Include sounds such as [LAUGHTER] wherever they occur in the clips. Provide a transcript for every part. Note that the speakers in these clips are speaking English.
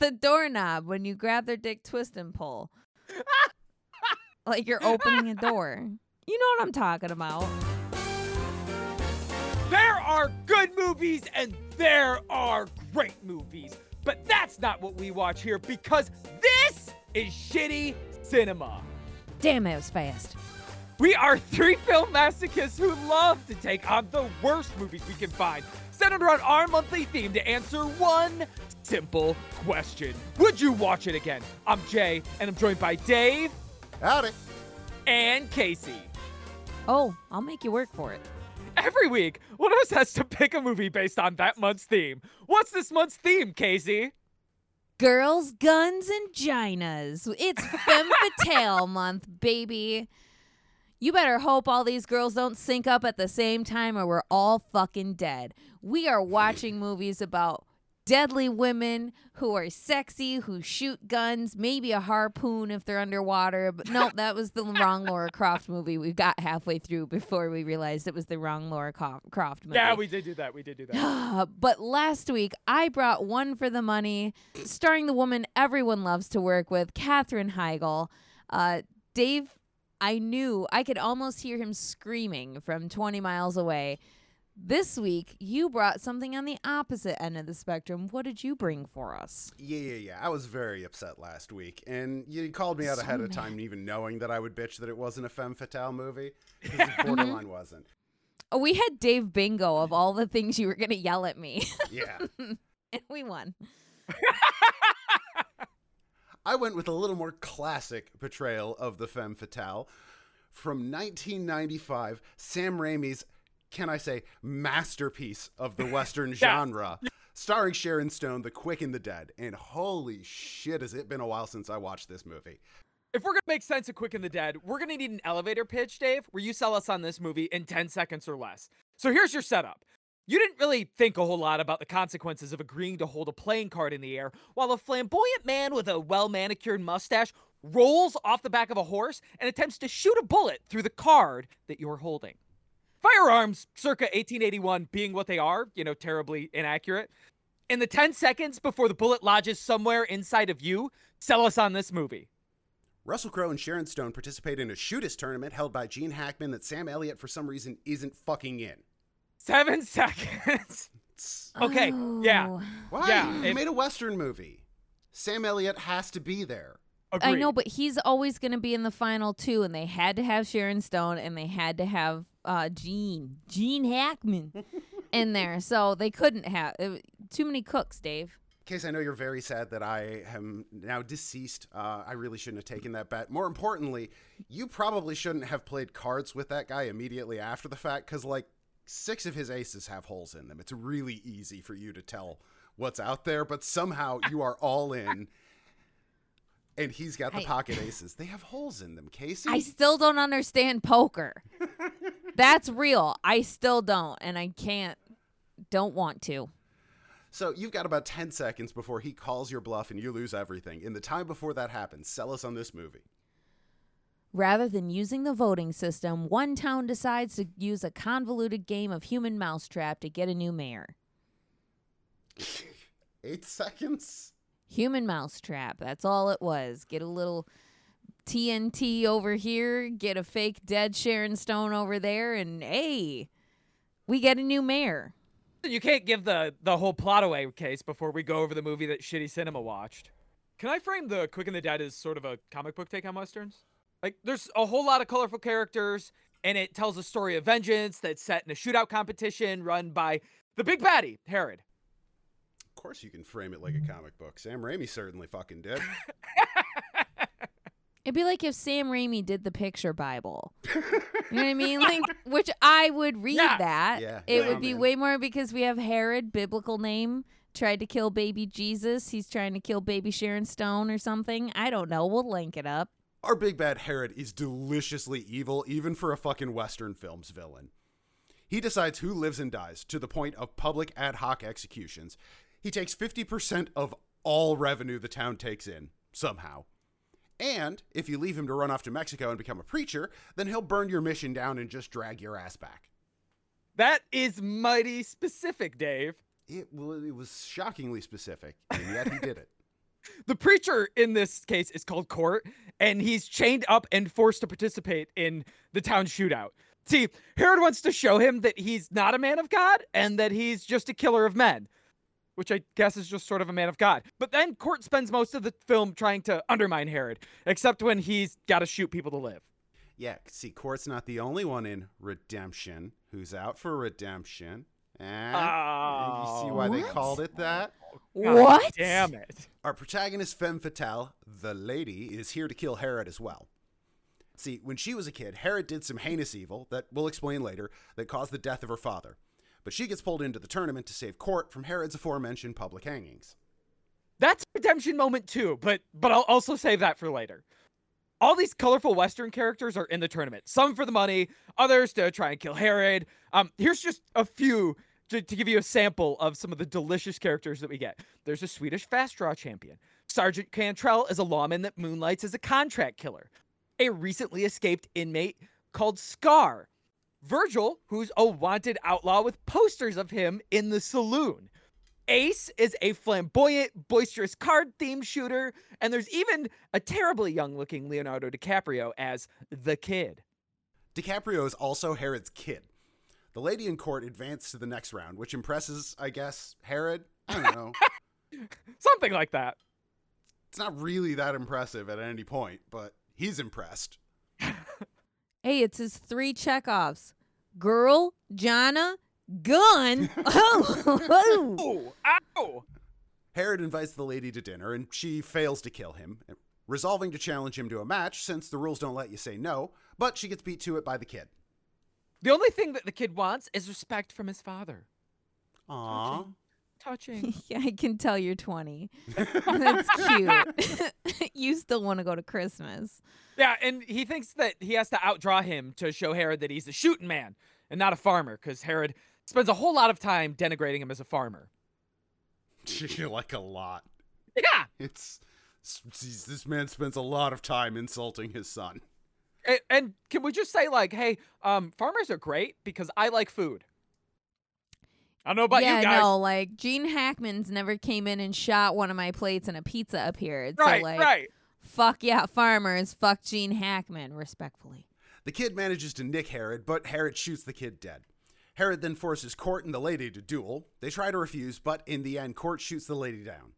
the doorknob when you grab their dick, twist and pull. [LAUGHS] like you're opening a door. You know what I'm talking about. There are good movies and there are great movies. But that's not what we watch here because this is shitty cinema. Damn, it was fast. We are three film masochists who love to take on the worst movies we can find, centered around our monthly theme to answer one simple question Would you watch it again? I'm Jay, and I'm joined by Dave. Howdy. And Casey. Oh, I'll make you work for it. Every week, one of us has to pick a movie based on that month's theme. What's this month's theme, Casey? Girls, guns, and ginas. It's Femme [LAUGHS] Fatale month, baby. You better hope all these girls don't sync up at the same time or we're all fucking dead. We are watching movies about deadly women who are sexy, who shoot guns, maybe a harpoon if they're underwater. But no, [LAUGHS] that was the wrong Laura Croft movie we got halfway through before we realized it was the wrong Laura Croft movie. Yeah, we did do that. We did do that. [GASPS] but last week, I brought One for the Money, starring the woman everyone loves to work with, Katherine Heigl. Uh, Dave I knew I could almost hear him screaming from 20 miles away. This week, you brought something on the opposite end of the spectrum. What did you bring for us? Yeah, yeah, yeah. I was very upset last week, and you called me out so ahead mad. of time, even knowing that I would bitch that it wasn't a femme fatale movie. Because [LAUGHS] mm-hmm. borderline wasn't. Oh, we had Dave Bingo of all the things you were going to yell at me. [LAUGHS] Yeah. and we won. I went with a little more classic portrayal of the femme fatale from 1995, Sam Raimi's, can I say, masterpiece of the [LAUGHS] Western genre, starring Sharon Stone, The Quick and the Dead. And holy shit, has it been a while since I watched this movie. If we're gonna make sense of Quick and the Dead, we're gonna need an elevator pitch, Dave, where you sell us on this movie in 10 seconds or less. So here's your setup. You didn't really think a whole lot about the consequences of agreeing to hold a playing card in the air while a flamboyant man with a well manicured mustache rolls off the back of a horse and attempts to shoot a bullet through the card that you're holding. Firearms, circa 1881, being what they are, you know, terribly inaccurate. In the 10 seconds before the bullet lodges somewhere inside of you, sell us on this movie. Russell Crowe and Sharon Stone participate in a shootist tournament held by Gene Hackman that Sam Elliott, for some reason, isn't fucking in. Seven [LAUGHS] seconds. [LAUGHS] okay. Oh. Yeah. Why? Yeah. You if, made a Western movie. Sam Elliott has to be there. Agreed. I know, but he's always going to be in the final two, and they had to have Sharon Stone, and they had to have uh, Gene, Gene Hackman, [LAUGHS] in there. So they couldn't have it, too many cooks, Dave. Case, I know you're very sad that I am now deceased. Uh, I really shouldn't have taken that bet. More importantly, you probably shouldn't have played cards with that guy immediately after the fact, because like six of his aces have holes in them. It's really easy for you to tell what's out there, but somehow you are all in. And he's got the I, pocket aces. They have holes in them, Casey. I still don't understand poker. [LAUGHS] That's real. I still don't, and I can't, don't want to. So you've got about 10 seconds before he calls your bluff and you lose everything. In the time before that happens, sell us on this movie. Rather than using the voting system, one town decides to use a convoluted game of human mousetrap to get a new mayor. [LAUGHS] Eight seconds? Human mousetrap. That's all it was. Get a little TNT over here, get a fake dead Sharon Stone over there, and hey, we get a new mayor. You can't give the the whole plot away case before we go over the movie that Shitty Cinema watched. Can I frame the Quick and the Dead as sort of a comic book take on westerns? Like there's a whole lot of colorful characters, and it tells a story of vengeance that's set in a shootout competition run by the big baddie, Herod. Of course you can frame it like a comic book. Sam Raimi certainly fucking did. [LAUGHS] It'd be like if Sam Raimi did the picture Bible. you know what I mean? Like, [LAUGHS] which I would read yeah. that. Yeah, it yeah, would be man. way more because we have Herod, biblical name, tried to kill baby Jesus. He's trying to kill baby Sharon Stone or something. I don't know. We'll link it up. Our big bad Herod is deliciously evil, even for a fucking Western film's villain. He decides who lives and dies to the point of public ad hoc executions. He takes 50% of all revenue the town takes in, somehow. And if you leave him to run off to Mexico and become a preacher, then he'll burn your mission down and just drag your ass back. That is mighty specific, Dave. It, well, it was shockingly specific, and yet he did it. [LAUGHS] [LAUGHS] The preacher in this case is called Court, and he's chained up and forced to participate in the town shootout. See, Herod wants to show him that he's not a man of God and that he's just a killer of men, which I guess is just sort of a man of God. But then Court spends most of the film trying to undermine Herod, except when he's got to shoot people to live. Yeah, see, Court's not the only one in Redemption who's out for redemption. Eh? And you see why they oh. called it that? God What? Damn it. Our protagonist, Femme Fatale, the lady, is here to kill Herod as well. See, when she was a kid, Herod did some heinous evil that we'll explain later that caused the death of her father. But she gets pulled into the tournament to save Court from Herod's aforementioned public hangings. That's redemption moment too, but but I'll also save that for later. All these colorful Western characters are in the tournament. Some for the money, others to try and kill Herod. Um, here's just a few to, to give you a sample of some of the delicious characters that we get. There's a Swedish fast draw champion. Sergeant Cantrell is a lawman that moonlights as a contract killer. A recently escaped inmate called Scar. Virgil, who's a wanted outlaw with posters of him in the saloon. Ace is a flamboyant, boisterous card themed shooter, and there's even a terribly young looking Leonardo DiCaprio as the kid. DiCaprio is also Herod's kid. The lady in court advanced to the next round, which impresses, I guess, Herod. I don't know. [LAUGHS] Something like that. it's not really that impressive at any point, but he's impressed. [LAUGHS] Hey, it's his three checkoffs. Girl, Jana, gun. oh, [LAUGHS] [LAUGHS] Oh, ow! Herod invites the lady to dinner, and she fails to kill him, resolving to challenge him to a match since the rules don't let you say no, but she gets beat to it by the kid. The only thing that the kid wants is respect from his father. Aww. Touching. [LAUGHS] yeah, I can tell you're 20. [LAUGHS] That's cute. [LAUGHS] you still want to go to Christmas. yeah, and he thinks that he has to outdraw him to show Herod that he's a shooting man and not a farmer, because Herod spends a whole lot of time denigrating him as a farmer. like a lot. Yeah. It's geez, this man spends a lot of time insulting his son. And, and can we just say like, hey, um, farmers are great because I like food. I don't know about yeah, you guys. no, like Gene Hackman's never came in and shot one of my plates and a pizza appeared. right, so like right. fuck yeah, farmers, fuck Gene Hackman, respectfully. The kid manages to nick Herod, but Herod shoots the kid dead. Herod then forces Court and the lady to duel. They try to refuse, but in the end, Court shoots the lady down.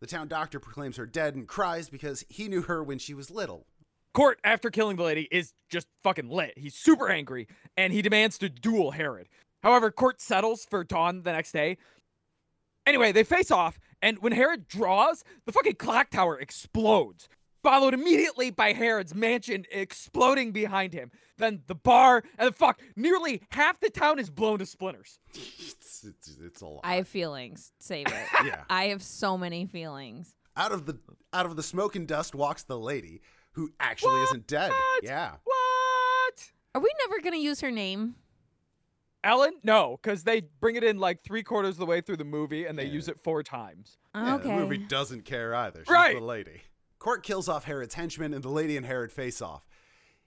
The town doctor proclaims her dead and cries because he knew her when she was little. Court, after killing the lady, is just fucking lit. He's super angry and he demands to duel Herod. However, Court settles for Dawn the next day. Anyway, they face off, and when Herod draws, the fucking clock tower explodes, followed immediately by Herod's mansion exploding behind him. Then the bar, and the fuck, nearly half the town is blown to splinters. It's, it's, it's a lot. I have feelings. Save it. [LAUGHS] yeah. I have so many feelings. Out of the out of the smoke and dust walks the lady, who actually isn't dead. What? Yeah. What? Are we never gonna use her name? Ellen? No, because they bring it in like three quarters of the way through the movie and they Yeah. use it four times. Yeah, okay. The movie doesn't care either. She's Right. the lady. Court kills off Herod's henchman, and the lady and Herod face off.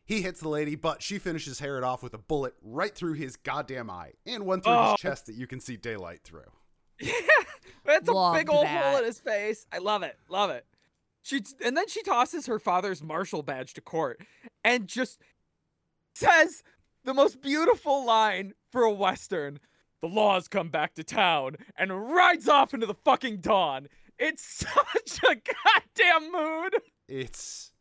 He hits the lady, but she finishes Herod off with a bullet right through his goddamn eye and one through Oh. his chest that you can see daylight through. Yeah, [LAUGHS] That's a big old that. hole in his face. I love it. Love it. She and then she tosses her father's marshal badge to court and just says the most beautiful line for a western. The laws come back to town and rides off into the fucking dawn. It's [LAUGHS] such a goddamn mood. It's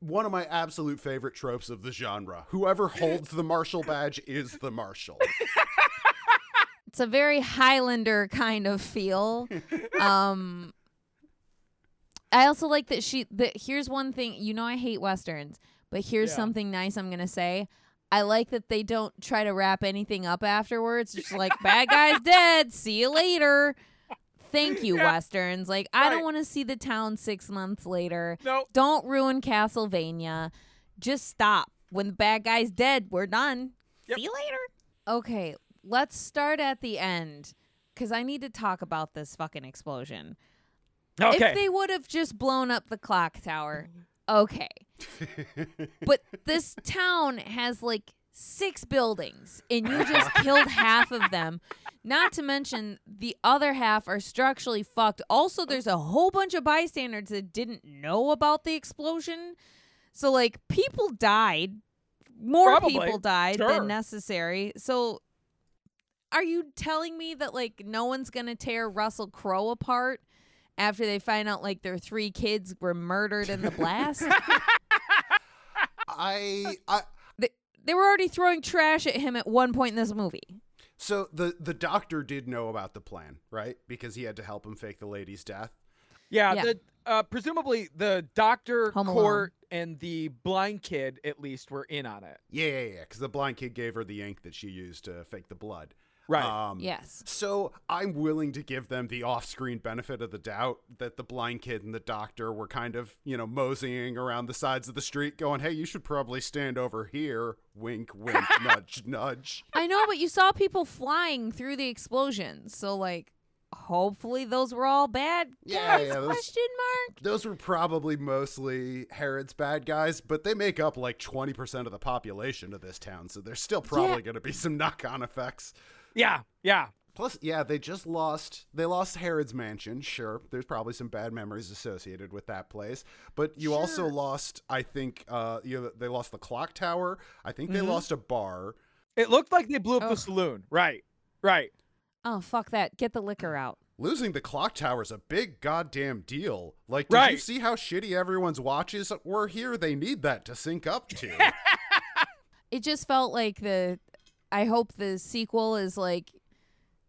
one of my absolute favorite tropes of the genre. Whoever holds the marshal badge is the marshal. [LAUGHS] It's a very Highlander kind of feel. um I also like that she that here's one thing, you know I hate westerns, but here's Yeah. something nice I'm going to say. I like that they don't try to wrap anything up afterwards. Just like bad guy's [LAUGHS] dead, see you later. Thank you Yeah. westerns. Like I don't want to see the town 6 months later. No, Don't ruin Castlevania. Just stop. When the bad guy's dead, we're done. Yep. See you later. Okay, let's start at the end because I need to talk about this fucking explosion. okay. If they would have just blown up the clock tower, okay. [LAUGHS] But this town has like six buildings and you just killed half of them. Not to mention the other half are structurally fucked. Also, there's a whole bunch of bystanders that didn't know about the explosion. So like people died. More Probably. people died Sure. than necessary. So are you telling me that like no one's gonna tear Russell Crowe apart after they find out like their three kids were murdered in the blast? [LAUGHS] I, I they were already throwing trash at him at one point in this movie. so the the doctor did know about the plan, right? Because he had to help him fake the lady's death. Yeah, Yeah. the uh, presumably the doctor, Home court, and the blind kid at least were in on it. Yeah, yeah, yeah. Because the blind kid gave her the ink that she used to fake the blood. Right. Um, Yes. So I'm willing to give them the off-screen benefit of the doubt that the blind kid and the doctor were kind of, you know, moseying around the sides of the street, going, "Hey, you should probably stand over here." Wink, wink, [LAUGHS] nudge, nudge. I know, but you saw people flying through the explosions. So like hopefully those were all bad Yeah, guys yeah, those- question mark. Those were probably mostly Herod's bad guys, but they make up like 20% of the population of this town, so there's still probably Yeah. going to be some knock-on effects. Yeah, yeah. Plus, yeah, they just lost. They lost Herod's mansion. Sure, there's probably some bad memories associated with that place. But you also lost. I think. Uh, you know, they lost the clock tower. I think they Mhm. lost a bar. It looked like they blew up Ugh. the saloon. Right, right. Oh fuck that. Get the liquor out. Losing the clock tower is a big goddamn deal. Like, did you see how shitty everyone's watches were here? They need that to sync up to. [LAUGHS] It just felt like the I hope the sequel is like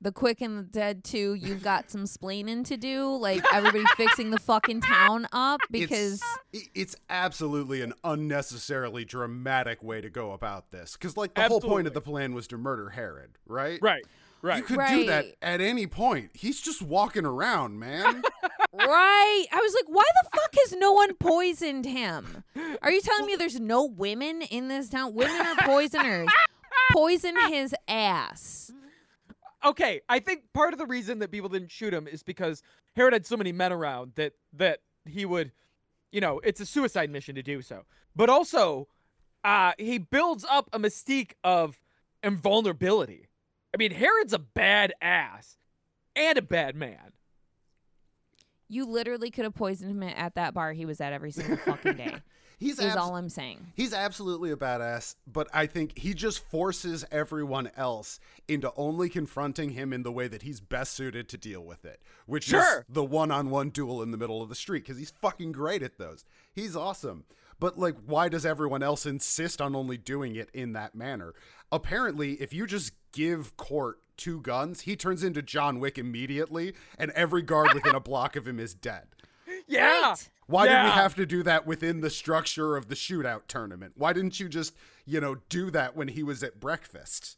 the Quick and the Dead 2, you've got some splaining to do, like everybody fixing the fucking town up [LAUGHS] because it's, it's absolutely an unnecessarily dramatic way to go about this. Because, like, the whole point of the plan was to murder Herod, right? Right, right. You could do that at any point. He's just walking around, man. [LAUGHS] [LAUGHS] Right. I was like, why the fuck has no one poisoned him? Are you telling me there's no women in this town? Women are poisoners. Poison his ass. okay, I think part of the reason that people didn't shoot him is because Herod had so many men around that that he would, you know, it's a suicide mission to do so. But also, uh, he builds up a mystique of invulnerability. I mean, Herod's a bad ass and a bad man. You literally could have poisoned him at that bar he was at every single fucking day. [LAUGHS] He's is abs- all I'm saying. he's absolutely a badass, but I think he just forces everyone else into only confronting him in the way that he's best suited to deal with it, which is the one-on-one duel in the middle of the street because he's fucking great at those. He's awesome. But like why does everyone else insist on only doing it in that manner? Apparently, if you just give Court two guns, he turns into John Wick immediately and every guard within a block of him is dead. Yeah. Right. Why did we have to do that within the structure of the shootout tournament? Why didn't you just, you know, do that when he was at breakfast?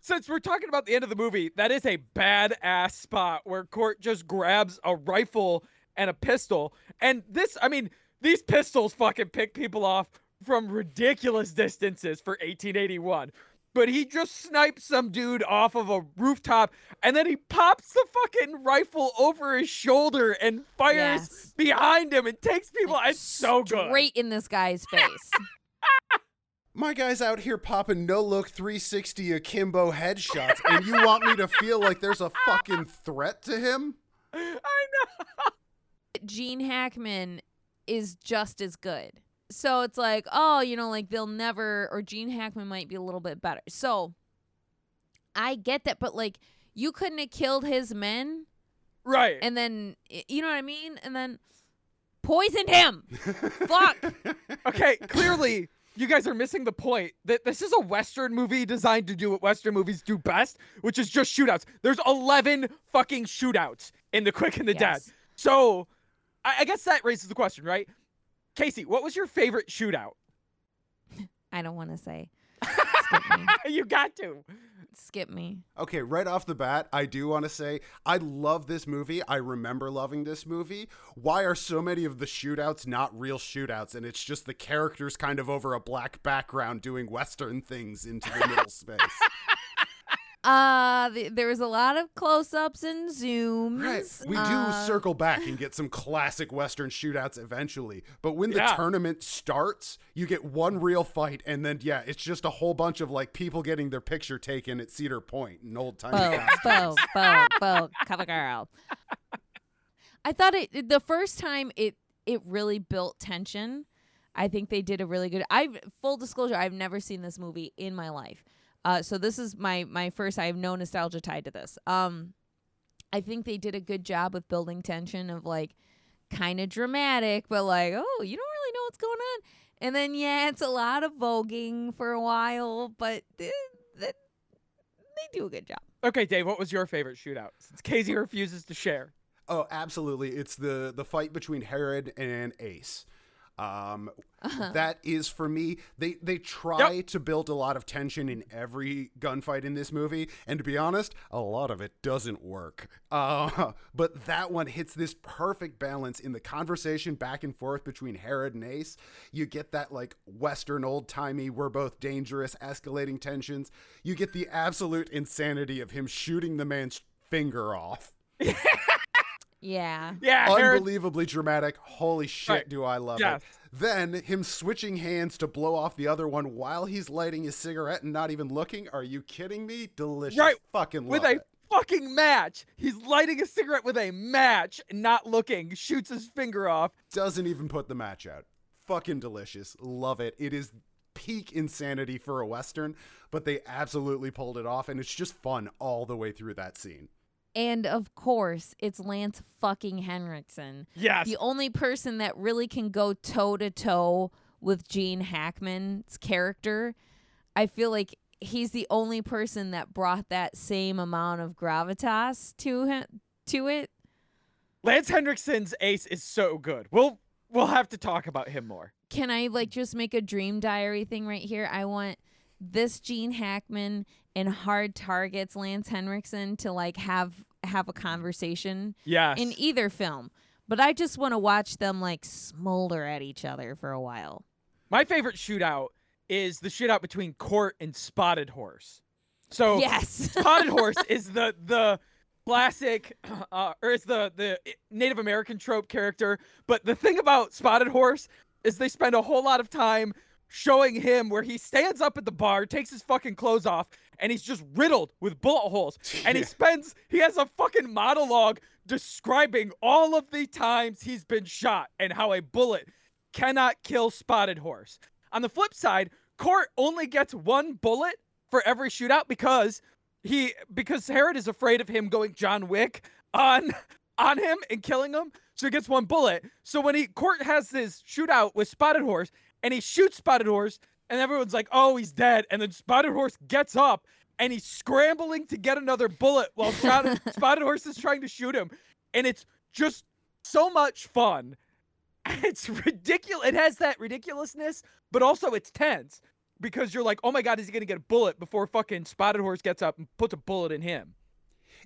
Since we're talking about the end of the movie, that is a badass spot where Court just grabs a rifle and a pistol. And this, I mean, these pistols fucking pick people off from ridiculous distances for 1881. But he just snipes some dude off of a rooftop and then he pops the fucking rifle over his shoulder and fires Yes. behind him and takes people. Like, It's so good. Straight in this guy's face. [LAUGHS] My guy's out here popping no look 360 akimbo headshots, and you want me to feel like there's a fucking threat to him? I know. Gene Hackman is just as good. So it's like, oh, you know, like they'll never, or Gene Hackman might be a little bit better. So I get that, but like you couldn't have killed his men Right. and then, you know what I mean? And then poisoned him. [LAUGHS] Fuck. okay, clearly you guys are missing the point that this is a Western movie designed to do what Western movies do best, which is just shootouts. There's 11 fucking shootouts in The Quick and the Dead. So I, I guess that raises the question, right? Casey, what was your favorite shootout? [LAUGHS] I don't want to say. [LAUGHS] Skip me. you got to. Skip me. Okay, right off the bat, I do want to say I love this movie. I remember loving this movie. Why are so many of the shootouts not real shootouts and it's just the characters kind of over a black background doing western things into the middle [LAUGHS] space? Uh, th- there was a lot of close-ups and zooms. Right. We do Uh, circle back and [LAUGHS] get some classic Western shootouts eventually. But when the Yeah. tournament starts, you get one real fight, and then, yeah, it's just a whole bunch of like people getting their picture taken at Cedar Point in old timey Bo, costumes. bo, bo, bo, [LAUGHS] cover girl. I thought it it- the first time it it really built tension. I think they did a really good. I full disclosure, I've never seen this movie in my life. Uh, so this is my my first. I have no nostalgia tied to this. Um, I think they did a good job with building tension of like kind of dramatic, but like oh, you don't really know what's going on. And then yeah, it's a lot of voguing for a while, but th- th- they do a good job. Okay, Dave, what was your favorite shootout? Since Casey [LAUGHS] refuses to share. Oh, absolutely. It's the the fight between Herod and Ace. Um, that is for me. They they try to build a lot of tension in every gunfight in this movie, and to be honest, a lot of it doesn't work. Uh, [LAUGHS] but that one hits this perfect balance in the conversation back and forth between Herod and Ace. You get that like Western old timey, we're both dangerous, escalating tensions. You get the absolute insanity of him shooting the man's finger off. [LAUGHS] Yeah. Yeah, Herod. unbelievably dramatic. Holy shit, Right. do I love Yes. it. Then him switching hands to blow off the other one while he's lighting his cigarette and not even looking. Are you kidding me? Delicious. Right, Fucking with a it. fucking match. He's lighting a cigarette with a match, not looking, shoots his finger off. Doesn't even put the match out. Fucking delicious. Love it. It is peak insanity for a Western, but they absolutely pulled it off, and it's just fun all the way through that scene. And of course, it's Lance fucking Henriksen. Yes. The only person that really can go toe to toe with Gene Hackman's character. I feel like he's the only person that brought that same amount of gravitas to him to it. Lance Henriksen's ace is so good. We'll we'll have to talk about him more. Can I like just make a dream diary thing right here? I want this Gene Hackman and hard targets Lance Henriksen to like have have a conversation Yes. in either film. But I just want to watch them like smolder at each other for a while. My favorite shootout is the shootout between Court and Spotted Horse. So yes. [LAUGHS] Spotted Horse is the the classic, [CLEARS THROAT] uh, or it's the the Native American trope character. But the thing about Spotted Horse is they spend a whole lot of time showing him where he stands up at the bar, takes his fucking clothes off, and he's just riddled with bullet holes. And he [LAUGHS] spends he has a fucking monologue describing all of the times he's been shot and how a bullet cannot kill Spotted Horse. On the flip side, Court only gets one bullet for every shootout because he because Herod is afraid of him going John Wick on on him and killing him. So he gets one bullet. So when he Court has this shootout with Spotted Horse and he shoots Spotted Horse and everyone's like, "Oh, he's dead." And then Spotted Horse gets up and he's scrambling to get another bullet while Spotted, [LAUGHS] Spotted Horse is trying to shoot him. And it's just so much fun. [LAUGHS] It's ridiculous. It has that ridiculousness, but also it's tense because you're like, "Oh my god, is he going to get a bullet before fucking Spotted Horse gets up and puts a bullet in him?"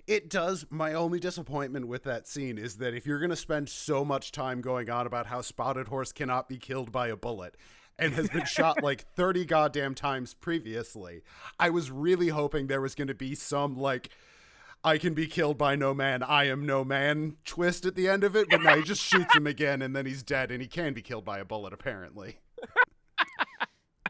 It does. My only disappointment with that scene is that if you're going to spend so much time going on about how Spotted Horse cannot be killed by a bullet and has been shot [LAUGHS] like 30 goddamn times previously, I was really hoping there was going to be some like I can be killed by no man, I am no man twist at the end of it, but no, he just shoots him again and then he's dead and he can be killed by a bullet apparently.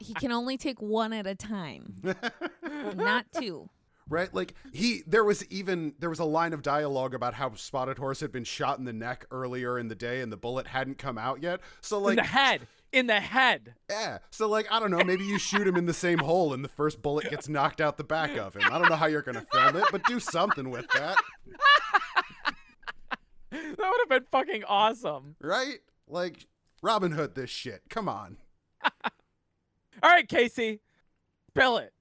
he can only take one at a time, [LAUGHS] not two. Right? Like he there was even there was a line of dialogue about how Spotted Horse had been shot in the neck earlier in the day and the bullet hadn't come out yet. So like in the head, in the head. yeah. So like I don't know, maybe you shoot him in the same hole and the first bullet gets knocked out the back of him. I don't know how you're going to film it, but do something with that. [LAUGHS] That would have been fucking awesome. Right? Like Robin Hood this shit. Come on. [LAUGHS] All right, Casey, spill it.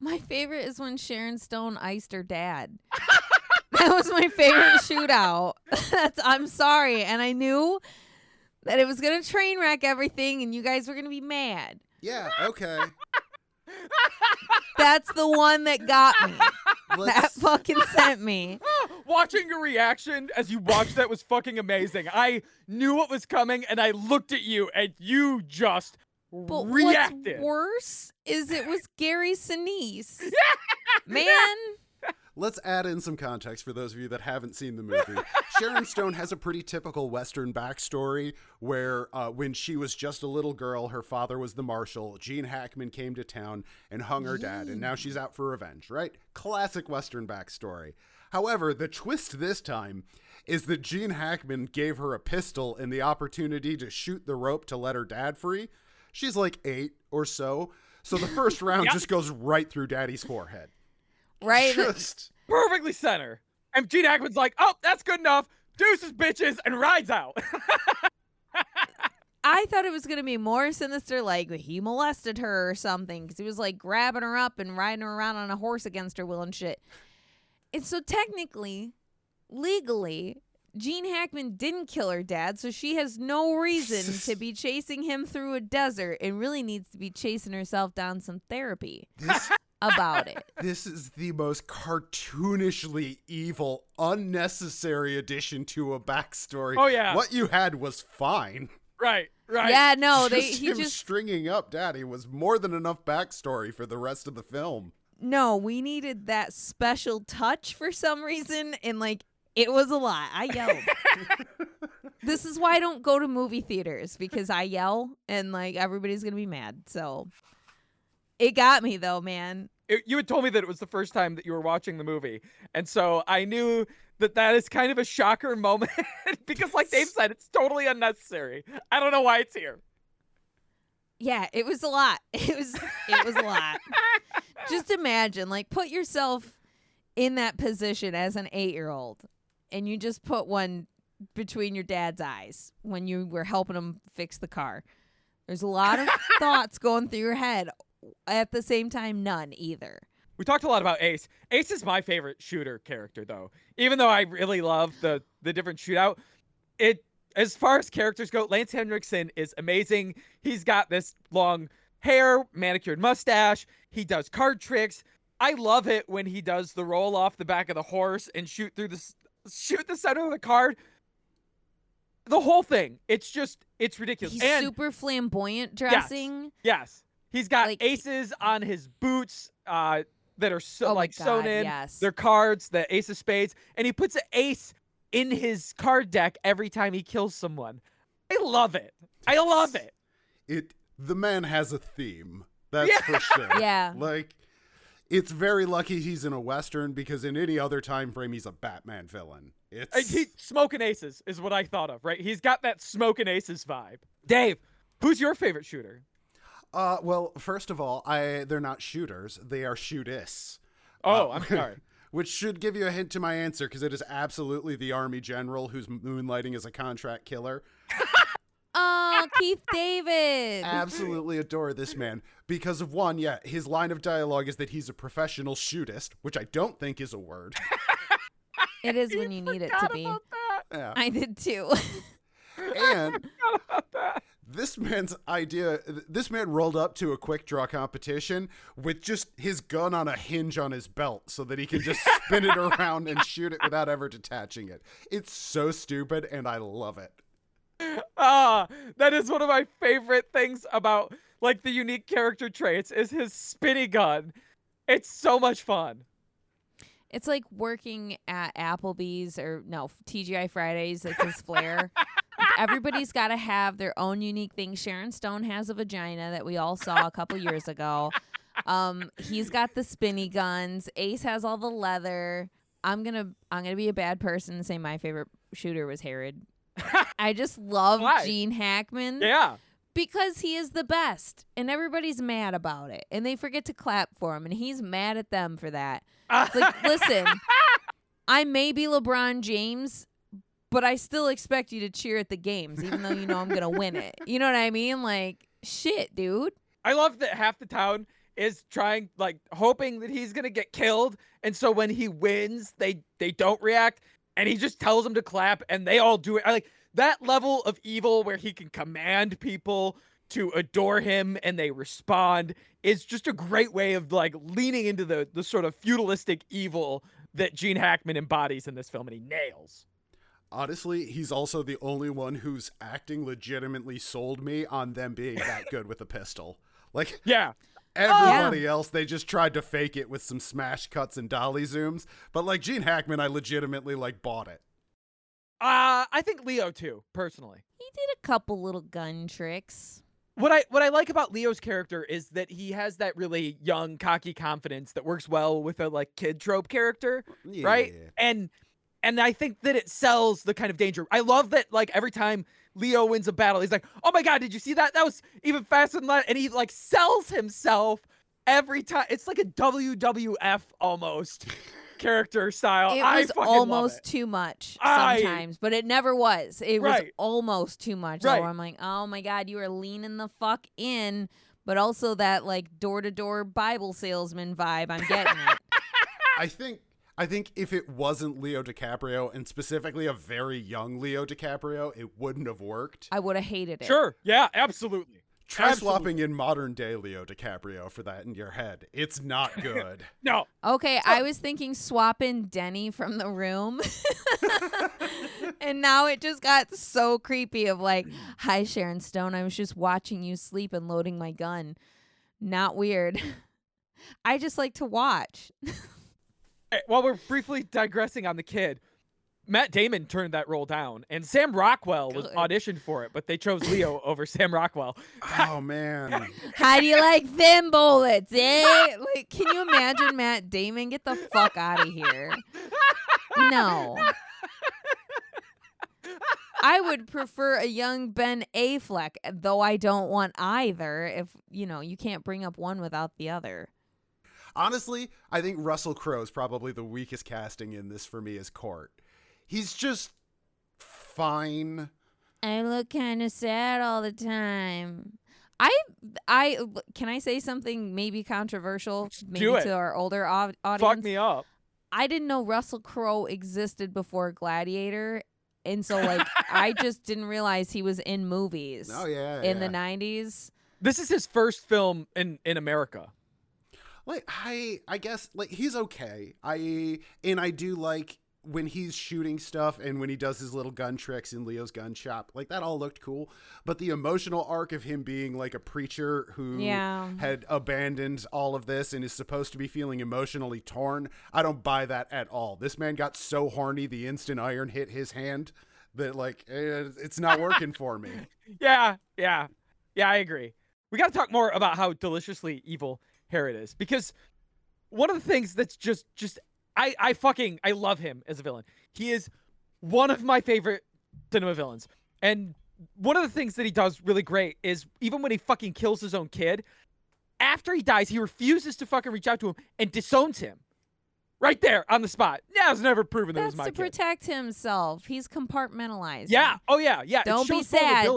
My favorite is when Sharon Stone iced her dad. [LAUGHS] that was my favorite shootout. [LAUGHS] That's I'm sorry, and I knew that it was gonna train wreck everything, and you guys were gonna be mad. Yeah, okay. [LAUGHS] That's the one that got me. that Let's fucking sent me. Watching your reaction as you watched that was fucking amazing. I knew what was coming and I looked at you and you just But reacted. what's worse is it was Gary Sinise. [LAUGHS] Man, Let's add in some context for those of you that haven't seen the movie. [LAUGHS] Sharon Stone has a pretty typical Western backstory where, uh, when she was just a little girl, her father was the marshal. Gene Hackman came to town and hung her dad, and now she's out for revenge, right? Classic Western backstory. However, the twist this time is that Gene Hackman gave her a pistol and the opportunity to shoot the rope to let her dad free. She's like eight or so. So the first round Yep. just goes right through daddy's forehead. right? Just. Perfectly center. And Gene Hackman's like, oh, that's good enough. Deuces, bitches, and rides out. [LAUGHS] I thought it was going to be more sinister, like he molested her or something, because he was like grabbing her up and riding her around on a horse against her will and shit. And so technically, legally, Gene Hackman didn't kill her dad, so she has no reason [LAUGHS] to be chasing him through a desert and really needs to be chasing herself down some therapy This [LAUGHS] about it. [LAUGHS] This is the most cartoonishly evil, unnecessary addition to a backstory. Oh, yeah. What you had was fine. right, right. Yeah, no, they just he him just stringing up daddy was more than enough backstory for the rest of the film. no, we needed that special touch for some reason, and like it was a lot. I yelled. [LAUGHS] this is why I don't go to movie theaters because I yell and like everybody's gonna be mad. So it got me though, man. It- you had told me that it was the first time that you were watching the movie. And so I knew that that is kind of a shocker moment [LAUGHS] because, like Dave said, it's totally unnecessary. I don't know why it's here. Yeah, it was a lot. [LAUGHS] It was it was a lot. Just imagine, like, put yourself in that position as an eight year old, and you just put one between your dad's eyes when you were helping him fix the car. There's a lot of [LAUGHS] thoughts going through your head. At the same time, none either. We talked a lot about Ace. Ace is my favorite shooter character, though. Even though I really love the the different shootout, it as far as characters go, Lance Henriksen is amazing. He's got this long hair, manicured mustache. He does card tricks. I love it when he does the roll off the back of the horse and shoot through the shoot the center of the card. The whole thing, it's just it's ridiculous. He's and super flamboyant dressing. Yes. He's got Like- aces on his boots uh, that are so Oh my like sewn God, in. yes. They're cards, the ace of spades, and he puts an ace in his card deck every time he kills someone. I love it. I love it. It the man has a theme. That's Yeah. for sure. [LAUGHS] Yeah. Like it's very lucky he's in a western because in any other time frame he's a Batman villain. It's He, smoking aces is what I thought of, right? He's got that smoking aces vibe. Dave, who's your favorite shooter? Uh, well, first of all, I they're not shooters; they are shootist. Oh, Uh, I'm [LAUGHS] sorry. Which should give you a hint to my answer because it is absolutely the army general who's moonlighting as a contract killer. Keith David. Absolutely adore this man because of one, yeah, his line of dialogue is that he's a professional shootist, which I don't think is a word. It is [LAUGHS] when you need it to be. about that. Yeah. I did too. [LAUGHS] And Forgot about that. this man's idea this man rolled up to a quick draw competition with just his gun on a hinge on his belt so that he can just spin it [LAUGHS] around and shoot it without ever detaching it. It's so stupid and I love it. [LAUGHS] Ah, that is one of my favorite things about like the unique character traits is his spinny gun. It's so much fun. It's like working at Applebee's or no TGI Fridays. It's his flair. [LAUGHS] Everybody's got to have their own unique thing. Sharon Stone has a vagina that we all saw a couple years ago. Um, he's got the spinny guns. Ace has all the leather. I'm gonna I'm gonna be a bad person and say my favorite shooter was Herod. [LAUGHS] I just love Why? Gene Hackman Yeah. because he is the best, and everybody's mad about it, and they forget to clap for him, and he's mad at them for that. It's like, [LAUGHS] listen, I may be LeBron James, but I still expect you to cheer at the games, even though you know I'm gonna win it. You know what I mean? Like, shit, dude. I love that half the town is trying like hoping that he's gonna get killed, and so when he wins, they they don't react, and he just tells them to clap, and they all do it. I like that level of evil where he can command people to adore him and they respond is just a great way of like leaning into the the sort of feudalistic evil that Gene Hackman embodies in this film, and he nails. Honestly, he's also the only one who's acting legitimately sold me on them being that [LAUGHS] good with a pistol. Like Yeah, Everybody else, they just tried to fake it with some smash cuts and dolly zooms. But like Gene Hackman, I legitimately like bought it. Uh, I think Leo too, personally. He did a couple little gun tricks. What I what I like about Leo's character is that he has that really young, cocky confidence that works well with a like kid trope character, right? And and I think that it sells the kind of danger. I love that like every time Leo wins a battle, he's like, "Oh my god, did you see that? That was even faster than that." And he like sells himself every time. It's like a WWF almost character style. It I was love almost it. too much I- sometimes, but it never was. It was almost too much. Right. I'm like, oh my god, you are leaning the fuck in, but also that like door to door Bible salesman vibe. I'm getting it. [LAUGHS] I think I think if it wasn't Leo DiCaprio and specifically a very young Leo DiCaprio, it wouldn't have worked. I would have hated it. Sure. Yeah. Absolutely. Try Absolutely. swapping in modern day Leo DiCaprio for that in your head. It's not [LAUGHS] good. No. Okay, I was thinking swapping Denny from the room. [LAUGHS] and now it just got so creepy of like, hi Sharon Stone, I was just watching you sleep and loading my gun. Not weird. [LAUGHS] I just like to watch. Eh, While we're briefly digressing on the kid, Matt Damon turned that role down, and Sam Rockwell was Good. auditioned for it, but they chose Leo [LAUGHS] over Sam Rockwell. oh man. How do you like them bullets, eh? Like, can you imagine Matt Damon? Get the fuck out of here. No. I would prefer a young Ben Affleck, though I don't want either. If you know, you can't bring up one without the other. Honestly, I think Russell Crowe is probably the weakest casting in this for me as Court. He's just fine. I look kind of sad all the time. I I can I say something maybe controversial, maybe do it. to our older au- audience. Fuck me up. I didn't know Russell Crowe existed before Gladiator, and so like I [LAUGHS] just didn't realize he was in movies Oh yeah. in the nineties. This is his first film in in America. Like I I guess like he's okay. I and I do like when he's shooting stuff and when he does his little gun tricks in Leo's gun shop. Like that all looked cool. But the emotional arc of him being like a preacher who Yeah. had abandoned all of this and is supposed to be feeling emotionally torn, I don't buy that at all. This man got so horny the instant iron hit his hand that like eh, it's not working for me. [LAUGHS] Yeah, yeah, yeah. I agree. We got to talk more about how deliciously evil Herod is because one of the things that's just just I I fucking I love him as a villain. He is one of my favorite cinema villains, and one of the things that he does really great is even when he fucking kills his own kid, after he dies, he refuses to fucking reach out to him and disowns him. Right there on the spot. Yeah, it's never proven that it That's was my to kid. protect himself. He's compartmentalized. Yeah. Oh yeah. Yeah. Don't it be sad.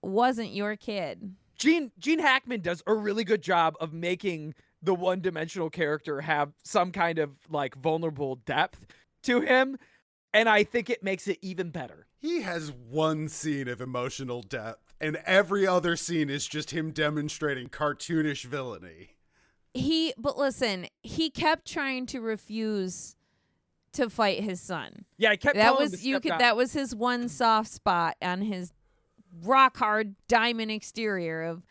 wasn't your kid. Gene Gene Hackman does a really good job of making the one-dimensional character have some kind of like vulnerable depth to him, and I think it makes it even better. He has one scene of emotional depth, and every other scene is just him demonstrating cartoonish villainy. He, but listen, he kept trying to refuse to fight his son. Yeah, I kept That telling him to was you could. down. That was his one soft spot on his rock hard diamond exterior of,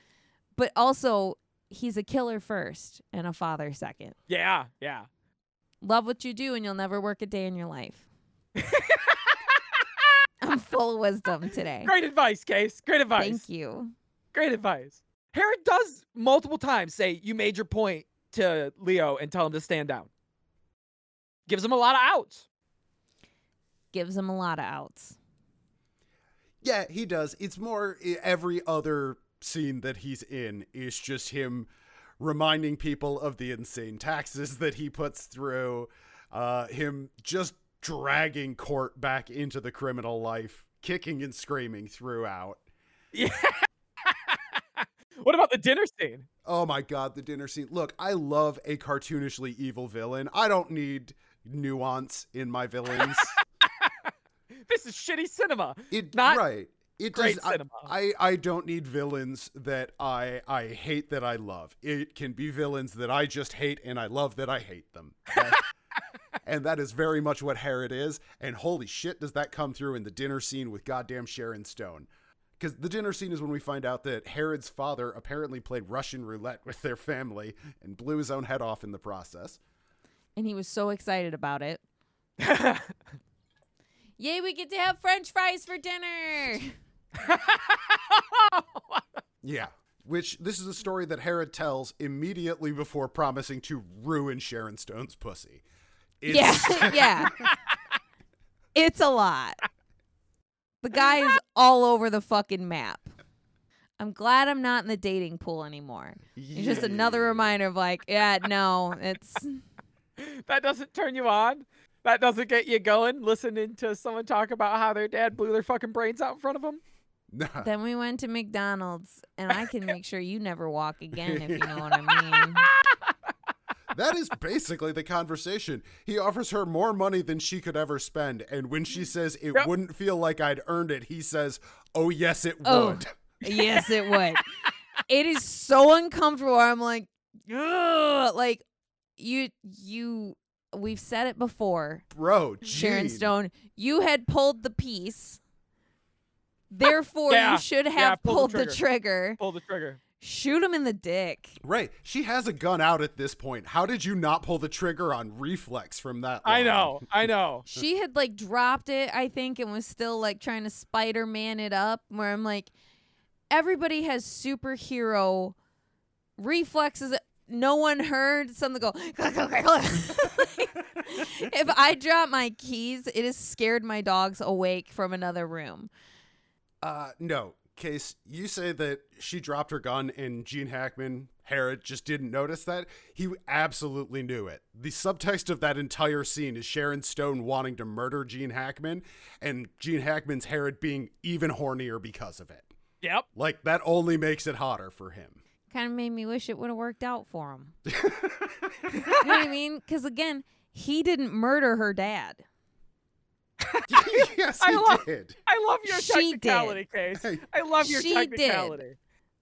but also he's a killer first and a father second. Yeah, yeah. Love what you do, and you'll never work a day in your life. [LAUGHS] I'm full of wisdom today. Great advice, Case. Great advice. Thank you. Great advice. Herod does multiple times say, You made your point to Leo and tell him to stand down. Gives him a lot of outs. Gives him a lot of outs. Yeah, he does. It's more every other scene that he's in is just him reminding people of the insane taxes [LAUGHS] that he puts through, uh, him just dragging Court back into the criminal life, kicking and screaming throughout. Yeah. [LAUGHS] what about the dinner scene? Oh my god, the dinner scene. Look, I love a cartoonishly evil villain. I don't need nuance in my villains. [LAUGHS] This is shitty cinema. It Not right. It great does, I- cinema. I, I don't need villains that I I hate that I love. It can be villains that I just hate and I love that I hate them. That- [LAUGHS] and that is very much what Herod is. And holy shit, does that come through in the dinner scene with goddamn Sharon Stone? because the dinner scene is when we find out that Herod's father apparently played Russian roulette with their family and blew his own head off in the process. And he was so excited about it. [LAUGHS] Yay, we get to have french fries for dinner. [LAUGHS] Yeah. Which this is a story that Herod tells immediately before promising to ruin Sharon Stone's pussy. It's, Yeah, [LAUGHS] [LAUGHS] yeah. It's a lot. The guy is all over the fucking map. I'm glad I'm not in the dating pool anymore. It's just another reminder of like, yeah, no, it's that doesn't turn you on. That doesn't get you going. Listening to someone talk about how their dad blew their fucking brains out in front of them. Then we went to McDonald's and I can make sure you never walk again if you know what I [LAUGHS] mean. That is basically the conversation. He offers her more money than she could ever spend, and when she says it Yep. wouldn't feel like I'd earned it, he says, "Oh yes, it Oh. would." yes, it would. [LAUGHS] It is so uncomfortable. I'm like, Ugh, like you, you. We've said it before, Bro, Sharon Stone. You had pulled the piece, therefore [LAUGHS] Yeah, you should have pull the pulled the trigger. trigger. Pull the trigger. Shoot him in the dick. Right. She has a gun out at this point. How did you not pull the trigger on reflex from that? I know. I [LAUGHS] know. She had like dropped it, I think, and was still like trying to Spider Man it up. Where I'm like, everybody has superhero reflexes. No one heard something go. [LAUGHS] if I drop my keys, it has scared my dogs awake from another room. Uh, no. Case, you say that she dropped her gun and Gene Hackman, Herod, just didn't notice that. He absolutely knew it. The subtext of that entire scene is Sharon Stone wanting to murder Gene Hackman and Gene Hackman's Herod being even hornier because of it. Yep. Like, that only makes it hotter for him. Kind of made me wish it would have worked out for him. [LAUGHS] you know what I mean? Because again, he didn't murder her dad. yes, I he love- did. I love your She did. technicality case. I love your She did. technicality.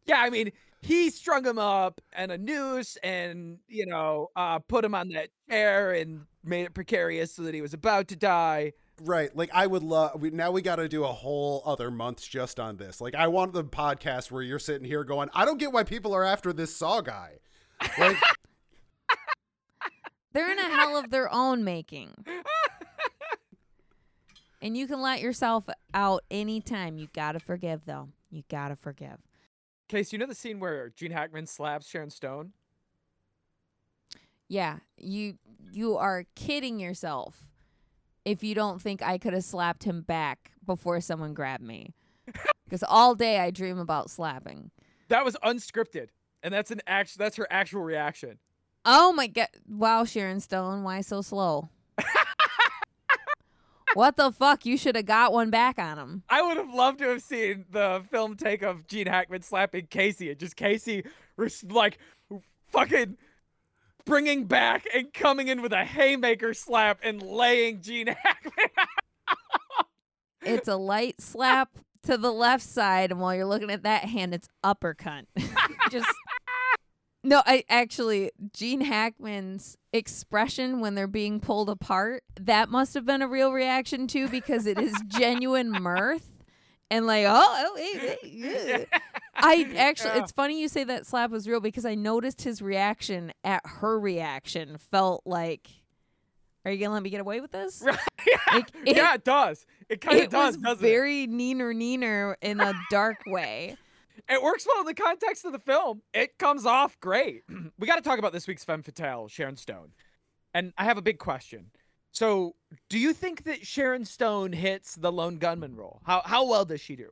Yeah, I mean, he strung him up and a noose and, you know, uh, put him on that chair and made it precarious so that he was about to die. Right. Like I would love we, now we got to do a whole other month just on this. Like I want the podcast where you're sitting here going, "I don't get why people are after this Saw guy." Like [LAUGHS] They're in a hell of their own making. [LAUGHS] and you can let yourself out anytime. You gotta forgive, though. You gotta forgive. Case, you know the scene where Gene Hackman slaps Sharon Stone? Yeah, you you are kidding yourself if you don't think I could have slapped him back before someone grabbed me. [LAUGHS] Because all day I dream about slapping. That was unscripted. And that's an act that's her actual reaction. Oh my god! Wow, Sharon Stone, why so slow? [LAUGHS] what the fuck? You should have got one back on him. I would have loved to have seen the film take of Gene Hackman slapping Casey and just Casey like fucking bringing back and coming in with a haymaker slap and laying Gene [LAUGHS] Hackman. It's a light slap to the left side, and while you're looking at that hand, it's uppercut. [LAUGHS] Just no, I actually Gene Hackman's expression when they're being pulled apart, that must have been a real reaction too, because it is genuine mirth and like, oh, oh hey, hey, [LAUGHS] yeah. I actually, Yeah. it's funny you say that slap was real because I noticed his reaction at her reaction felt like, are you gonna let me get away with this? [LAUGHS] Right, yeah, Like, it- [LAUGHS] yeah, it does. It kind of it does, was very neener neener in a dark way. it? It works well in the context of the film. It comes off great. [CLEARS THROAT] we got to talk about this week's femme fatale, Sharon Stone. And I have a big question. So, do you think that Sharon Stone hits the lone gunman role? How how well does she do?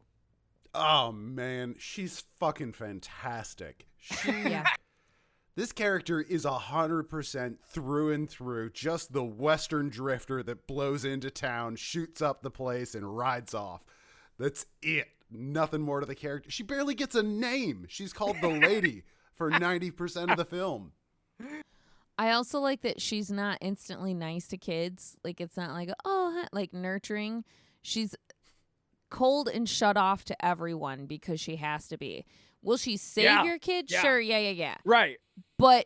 Oh man, she's fucking fantastic. She [LAUGHS] Yeah. This character is a hundred percent through and through just the Western drifter that blows into town, shoots up the place, and rides off. That's it. Nothing more to the character. She barely gets a name. She's called the lady for ninety percent of the film. [LAUGHS] I also like that she's not instantly nice to kids. Like it's not like oh like nurturing. She's cold and shut off to everyone because she has to be. Will she save Yeah, your kid? yeah. Sure, yeah, yeah, yeah. Right. But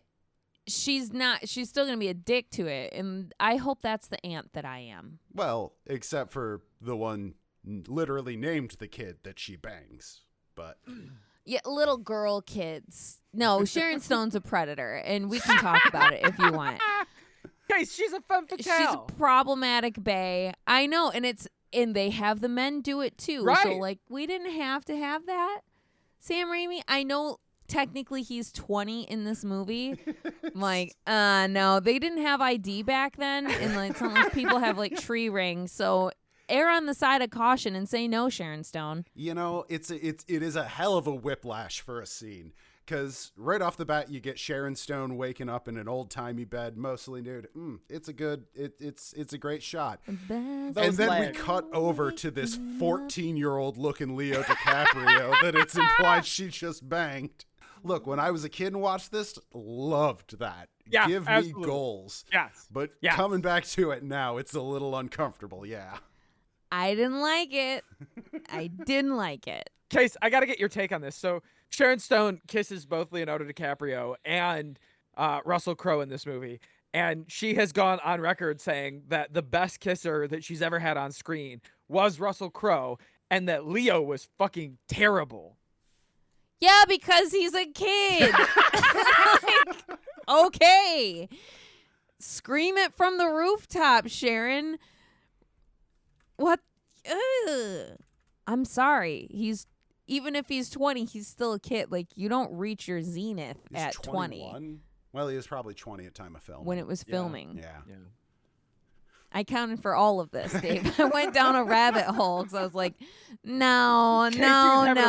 she's not she's still going to be a dick to it and I hope that's the aunt that I am. Well, except for the one literally named the kid that she bangs. But [CLEARS THROAT] Yeah, little girl kids. No, [LAUGHS] Sharon Stone's a predator, and we can talk about it if you want. [LAUGHS] Guys, she's a femme She's fatale. a problematic bae. I know, and it's and they have the men do it too. Right. So like we didn't have to have that. Sam Raimi, I know technically he's 20 in this movie. I'm [LAUGHS] like, uh no, they didn't have ID back then and like some like people have like tree rings. So err on the side of caution and say no, Sharon Stone. you know, it's a, it's it is a hell of a whiplash for a scene because right off the bat you get Sharon Stone waking up in an old timey bed, mostly nude. Mm, it's a good it, it's it's a great shot. And then legs. we cut over to this 14 year old looking Leo DiCaprio [LAUGHS] that it's implied she just banged. Look, when I was a kid and watched this, loved that. Yeah, Give absolutely. me goals. yes. But Yes. coming back to it now, it's a little uncomfortable. Yeah. I didn't like it. I [LAUGHS] didn't like it. Case, I got to get your take on this. So Sharon Stone kisses both Leonardo DiCaprio and uh, Russell Crowe in this movie, and she has gone on record saying that the best kisser that she's ever had on screen was Russell Crowe, and that Leo was fucking terrible. Yeah, because he's a kid. [LAUGHS] [LAUGHS] Like, okay. Scream it from the rooftop, Sharon. What? Ugh. I'm sorry. He's even if he's 20, he's still a kid. Like you don't reach your zenith He's at 20 Well, he was probably 20 at time of film. when it was filming. Yeah. Yeah. I counted for all of this, Dave. [LAUGHS] I went down a rabbit hole because I was like, no, [LAUGHS] Case, no, you'd have a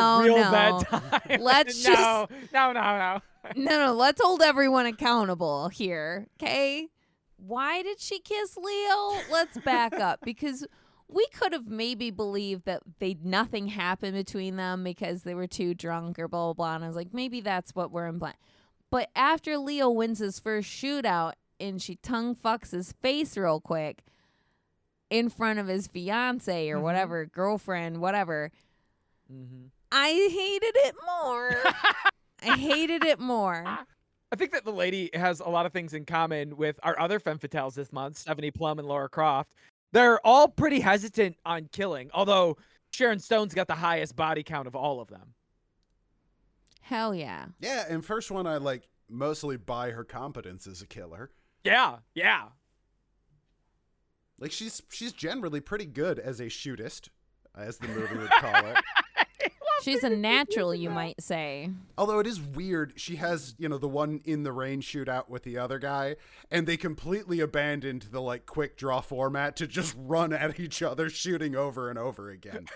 no, no. [LAUGHS] Let's no, no, no, no. No, no, let's hold everyone accountable here, okay? Why did she kiss Leo? Let's back up because we could have maybe believed that they nothing happened between them because they were too drunk or blah blah blah. And I was like, maybe that's what we're implying. But after Leo wins his first shootout and she tongue fucks his face real quick in front of his fiance or Mhm. whatever, girlfriend, whatever, Mm-hmm. I hated it more. I hated it more. [LAUGHS] I think that the lady has a lot of things in common with our other femme fatales this month, Stephanie Plum and Laura Croft. They're all pretty hesitant on killing, although Sharon Stone's got the highest body count of all of them. Hell yeah. Yeah, and first one I like mostly buy her competence as a killer. Yeah, yeah. Like she's she's generally pretty good as a shootist, as the movie would call it. [LAUGHS] She's a natural, you might say. Although it is weird, she has, you know, the one in the rain shootout with the other guy, and they completely abandoned the like quick draw format to just [LAUGHS] run at each other, shooting over and over again.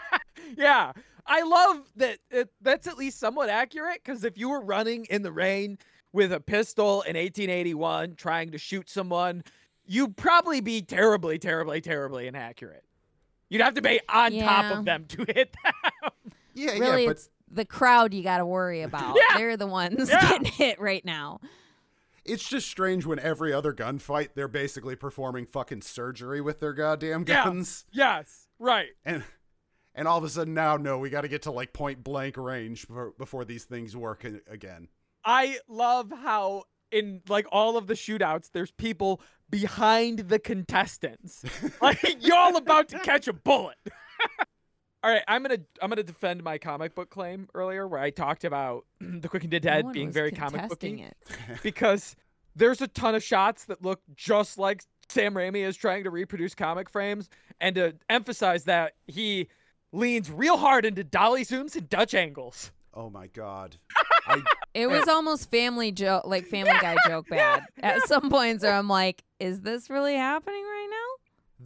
[LAUGHS] yeah. I love that it, that's at least somewhat accurate because if you were running in the rain with a pistol in 1881 trying to shoot someone, you'd probably be terribly, terribly, terribly inaccurate. You'd have to be on top of them to hit [LAUGHS] them. Yeah, really, yeah, but it's the crowd you got to worry about. Yeah. They're the ones Yeah. getting hit right now. it's just strange when every other gunfight they're basically performing fucking surgery with their goddamn Yeah. guns. yes, right. And and all of a sudden now no, we got to get to like point blank range before, before these things work again. I love how in like all of the shootouts, there's people behind the contestants. [LAUGHS] like y'all about to catch a bullet. [LAUGHS] all right, I'm gonna I'm gonna defend my comic book claim earlier, where I talked about [CLEARS THROAT] the Quick and the Dead one being very comic contesting booky, it. [LAUGHS] because there's a ton of shots that look just like Sam Raimi is trying to reproduce comic frames, and to emphasize that he leans real hard into dolly zooms and Dutch angles. Oh my god. [LAUGHS] I It was almost family joke, like Family Guy joke bad. At some points, where I'm like, "Is this really happening right now?"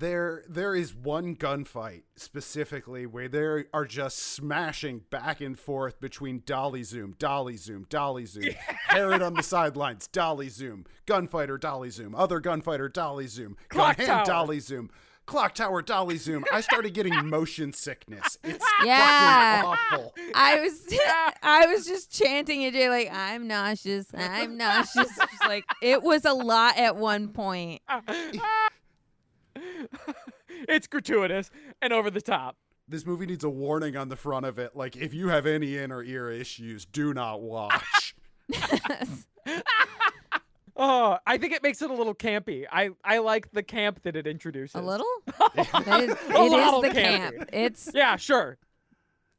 There, there is one gunfight specifically where they are just smashing back and forth between dolly zoom, dolly zoom, dolly zoom, Herod on the sidelines, dolly zoom, gunfighter, dolly zoom, other gunfighter, dolly zoom, Clock gun hand, dolly zoom, clock tower, dolly zoom. I started getting motion sickness. It's [LAUGHS] Yeah. fucking awful. [LAUGHS] I was, [LAUGHS] I was just chanting it, like, "I'm nauseous, I'm nauseous." Just like it was a lot at one point. [LAUGHS] it's gratuitous and over the top. This movie needs a warning on the front of it, like if you have any inner ear issues, do not watch. [LAUGHS] [LAUGHS] Oh, I think it makes it a little campy. I I like the camp that it introduces. A little? It is, it A is little the campy. camp. It's Yeah, sure.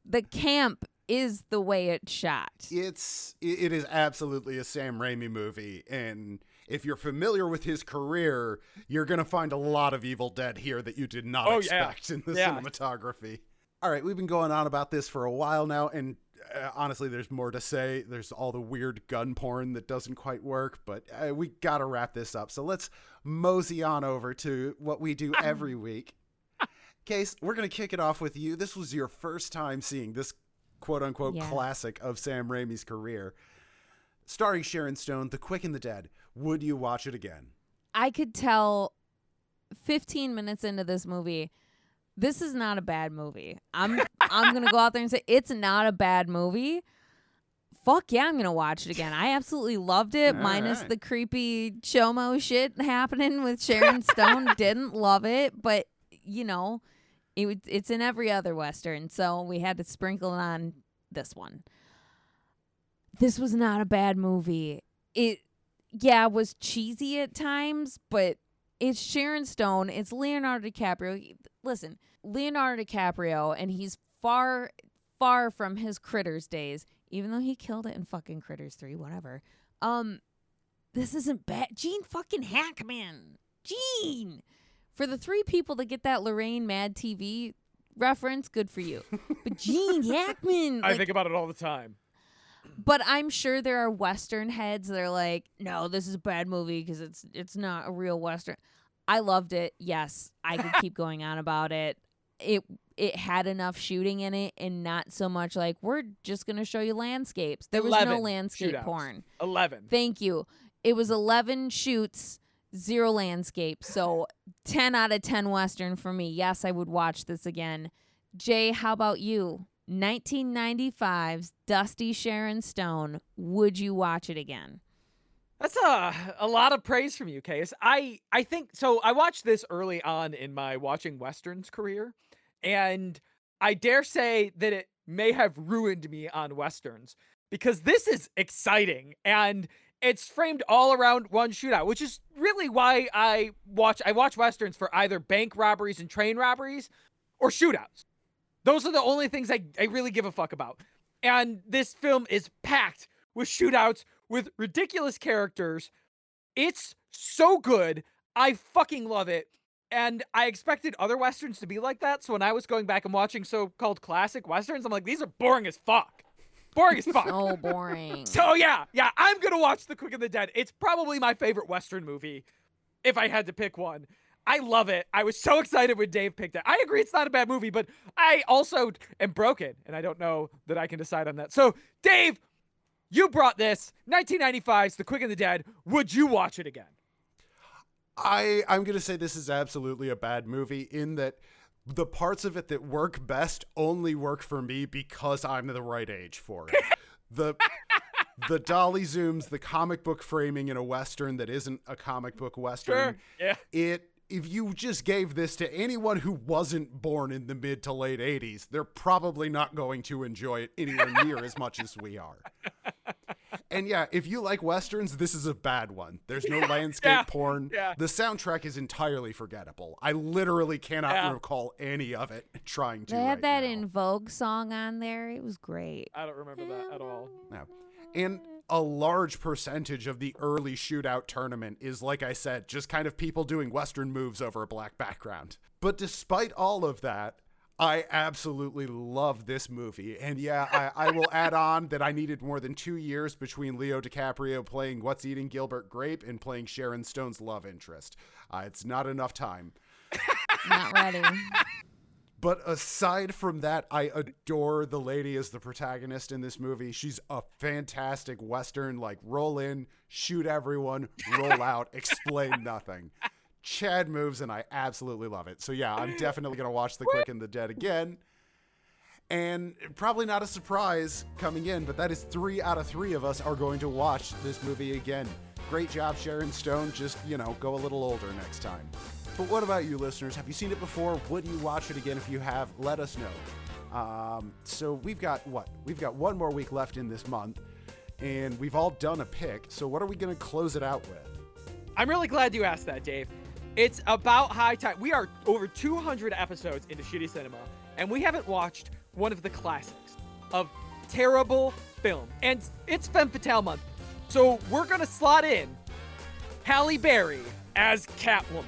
the camp is the way it's shot. It's it it is absolutely a Sam Raimi movie, and if you're familiar with his career, you're gonna find a lot of Evil Dead here that you did not Oh, yeah. expect in the Yeah. cinematography. All right, we've been going on about this for a while now, and uh, honestly, there's more to say. There's all the weird gun porn that doesn't quite work, but uh, we gotta wrap this up. So let's mosey on over to what we do [LAUGHS] every week. Case, we're gonna kick it off with you. This was your first time seeing this quote unquote Yeah. classic of Sam Raimi's career. Starring Sharon Stone, The Quick and the Dead. Would you watch it again? I could tell 15 minutes into this movie, this is not a bad movie. I'm [LAUGHS] I'm gonna go out there and say it's not a bad movie. Fuck yeah, I'm gonna watch it again. I absolutely loved it, All minus right. the creepy chomo shit happening with Sharon Stone. [LAUGHS] Didn't love it, but you know, it would- it's in every other western, so we had to sprinkle it on this one. This was not a bad movie. It yeah, was cheesy at times, but it's Sharon Stone, it's Leonardo DiCaprio. Listen, Leonardo DiCaprio, and he's far, far from his Critters days, even though he killed it in fucking Critters 3, whatever. Um, this isn't bad. Gene fucking Hackman. Gene! For the three people that get that Lorraine Mad TV reference, good for you. But Gene [LAUGHS] Hackman. I think about it all the time. But I'm sure there are Western heads that are like, "No, this is a bad movie because it's it's not a real Western." I loved it. Yes, I could keep [LAUGHS] going on about it. It it had enough shooting in it, and not so much like we're just gonna show you landscapes. There was no landscape shootouts. porn. Eleven. Thank you. It was 11 shoots, zero landscape. So 10 out of 10 Western for me. Yes, I would watch this again. Jay, how about you? 1995's Dusty Sharon Stone. Would you watch it again? That's a a lot of praise from you, Case. I I think so. I watched this early on in my watching westerns career, and I dare say that it may have ruined me on westerns because this is exciting and it's framed all around one shootout, which is really why I watch I watch westerns for either bank robberies and train robberies or shootouts. Those are the only things I, I really give a fuck about. And this film is packed with shootouts with ridiculous characters. It's so good. I fucking love it. And I expected other westerns to be like that. So when I was going back and watching so-called classic westerns, I'm like, these are boring as fuck. Boring as fuck. [LAUGHS] So boring. So yeah, yeah, I'm gonna watch The Quick and the Dead. It's probably my favorite Western movie, if I had to pick one. I love it. I was so excited when Dave picked it. I agree it's not a bad movie, but I also am broken, and I don't know that I can decide on that. So, Dave, you brought this 1995's The Quick and the Dead. Would you watch it again? I I'm gonna say this is absolutely a bad movie in that the parts of it that work best only work for me because I'm the right age for it. [LAUGHS] the the dolly zooms, the comic book framing in a western that isn't a comic book western. Sure. Yeah. It if you just gave this to anyone who wasn't born in the mid to late 80s, they're probably not going to enjoy it anywhere near as much as we are. [LAUGHS] And yeah, if you like westerns, this is a bad one. There's no [LAUGHS] landscape yeah, porn. yeah. The soundtrack is entirely forgettable. I literally cannot Yeah. recall any of it [LAUGHS] trying to. They had right that now. in Vogue song on there. It was great. I don't remember that at all. No. And a large percentage of the early shootout tournament is, like I said, just kind of people doing Western moves over a black background. But despite all of that, I absolutely love this movie. And yeah, I, I will [LAUGHS] add on that I needed more than two years between Leo DiCaprio playing What's Eating Gilbert Grape and playing Sharon Stone's love interest. Uh, it's not enough time. Not ready. [LAUGHS] But aside from that, I adore the lady as the protagonist in this movie. She's a fantastic Western, like roll in, shoot everyone, roll [LAUGHS] out, explain nothing. Chad moves, and I absolutely love it. So, yeah, I'm definitely going to watch The Quick and the Dead again. And probably not a surprise coming in, but that is three out of three of us are going to watch this movie again. Great job, Sharon Stone. Just, you know, go a little older next time. But what about you, listeners? Have you seen it before? Would you watch it again? If you have, let us know. Um, so we've got what? We've got one more week left in this month, and we've all done a pick. So what are we going to close it out with? I'm really glad you asked that, Dave. It's about high time. We are over 200 episodes into Shitty Cinema, and we haven't watched one of the classics of terrible film. And it's Femme Fatale month. So we're going to slot in Halle Berry as Catwoman.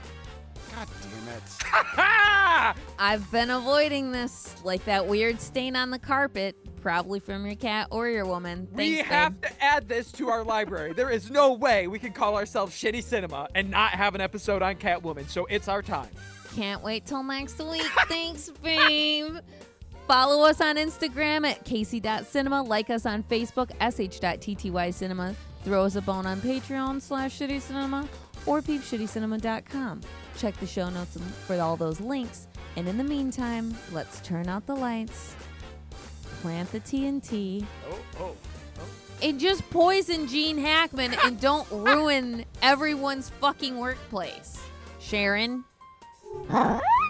God damn it. [LAUGHS] I've been avoiding this, like that weird stain on the carpet, probably from your cat or your woman. We Thanks, have babe. to add this to our library. There is no way we can call ourselves Shitty Cinema and not have an episode on Catwoman, so it's our time. Can't wait till next week. [LAUGHS] Thanks, babe. Follow us on Instagram at casey.cinema. Like us on Facebook, sh.ttycinema. Throw us a bone on Patreon slash shitty cinema or peepshittycinema.com. Check the show notes for all those links. And in the meantime, let's turn out the lights, plant the TNT, Oh, oh. and just poison Gene Hackman and [LAUGHS] don't ruin everyone's fucking workplace. Sharon? [LAUGHS]